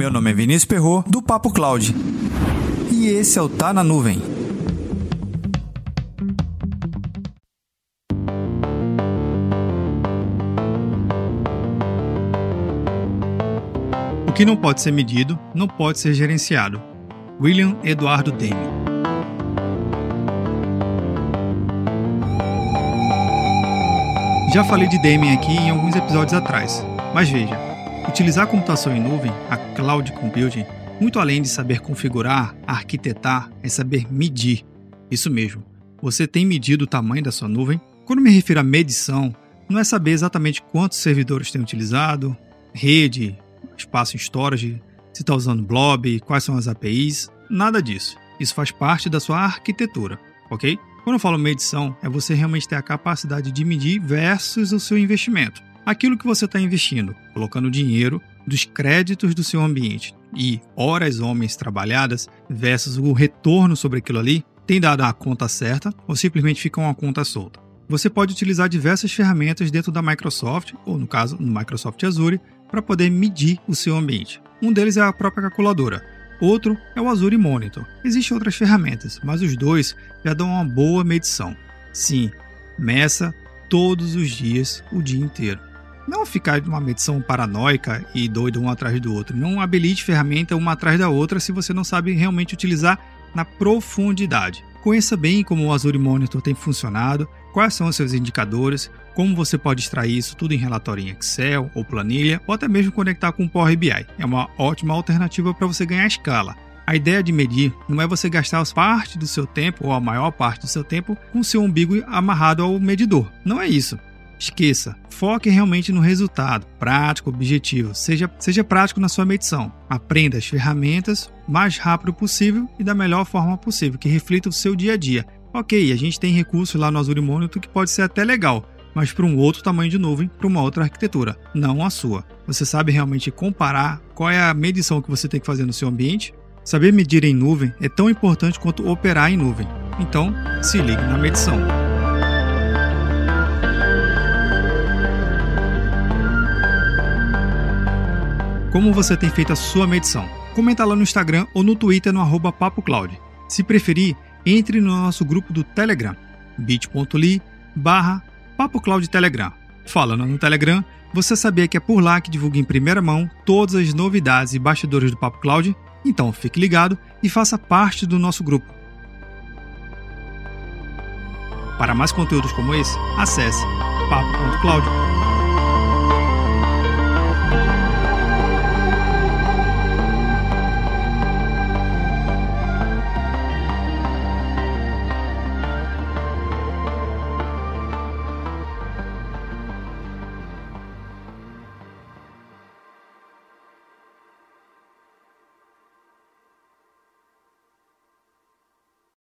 Meu nome é Vinícius Perro do Papo Cloud. E esse é o Tá na Nuvem. O que não pode ser medido não pode ser gerenciado. William Eduardo Deming. Já falei de Deming aqui em alguns episódios atrás, mas veja, utilizar a computação em nuvem, a cloud computing, muito além de saber configurar, arquitetar, é saber medir. Isso mesmo. Você tem medido o tamanho da sua nuvem? Quando me refiro a medição, não é saber exatamente quantos servidores tem utilizado, rede, espaço em storage, se está usando blob, quais são as APIs, nada disso. Isso faz parte da sua arquitetura, ok? Quando eu falo medição, é você realmente ter a capacidade de medir versus o seu investimento. Aquilo que você está investindo, colocando dinheiro dos créditos do seu ambiente e horas homens trabalhadas versus o retorno sobre aquilo ali, tem dado a conta certa ou simplesmente fica uma conta solta. Você pode utilizar diversas ferramentas dentro da Microsoft, ou no caso, no Microsoft Azure, para poder medir o seu ambiente. Um deles é a própria calculadora, outro é o Azure Monitor. Existem outras ferramentas, mas os dois já dão uma boa medição. Sim, meça todos os dias, o dia inteiro. Não ficar de uma medição paranoica e doida um atrás do outro. Não habilite ferramenta uma atrás da outra se você não sabe realmente utilizar na profundidade. Conheça bem como o Azure Monitor tem funcionado, quais são os seus indicadores, como você pode extrair isso tudo em relatório em Excel ou planilha, ou até mesmo conectar com o Power BI. É uma ótima alternativa para você ganhar escala. A ideia de medir não é você gastar parte do seu tempo ou a maior parte do seu tempo com seu umbigo amarrado ao medidor. Não é isso. Esqueça, foque realmente no resultado, prático, objetivo. Seja, seja prático na sua medição. Aprenda as ferramentas o mais rápido possível e da melhor forma possível, que reflita o seu dia a dia. Ok, a gente tem recursos lá no Azure Monitor que pode ser até legal, mas para um outro tamanho de nuvem, para uma outra arquitetura, não a sua. Você sabe realmente comparar qual é a medição que você tem que fazer no seu ambiente? Saber medir em nuvem é tão importante quanto operar em nuvem. Então, se ligue na medição. Como você tem feito a sua medição? Comenta lá no Instagram ou no Twitter no arroba PapoCloud. Se preferir, entre no nosso grupo do Telegram, bit.ly barra PapoCloud Telegram. Falando no Telegram, você sabia que é por lá que divulga em primeira mão todas as novidades e bastidores do Papo Cloud? Então fique ligado e faça parte do nosso grupo. Para mais conteúdos como esse, acesse papo.cloud.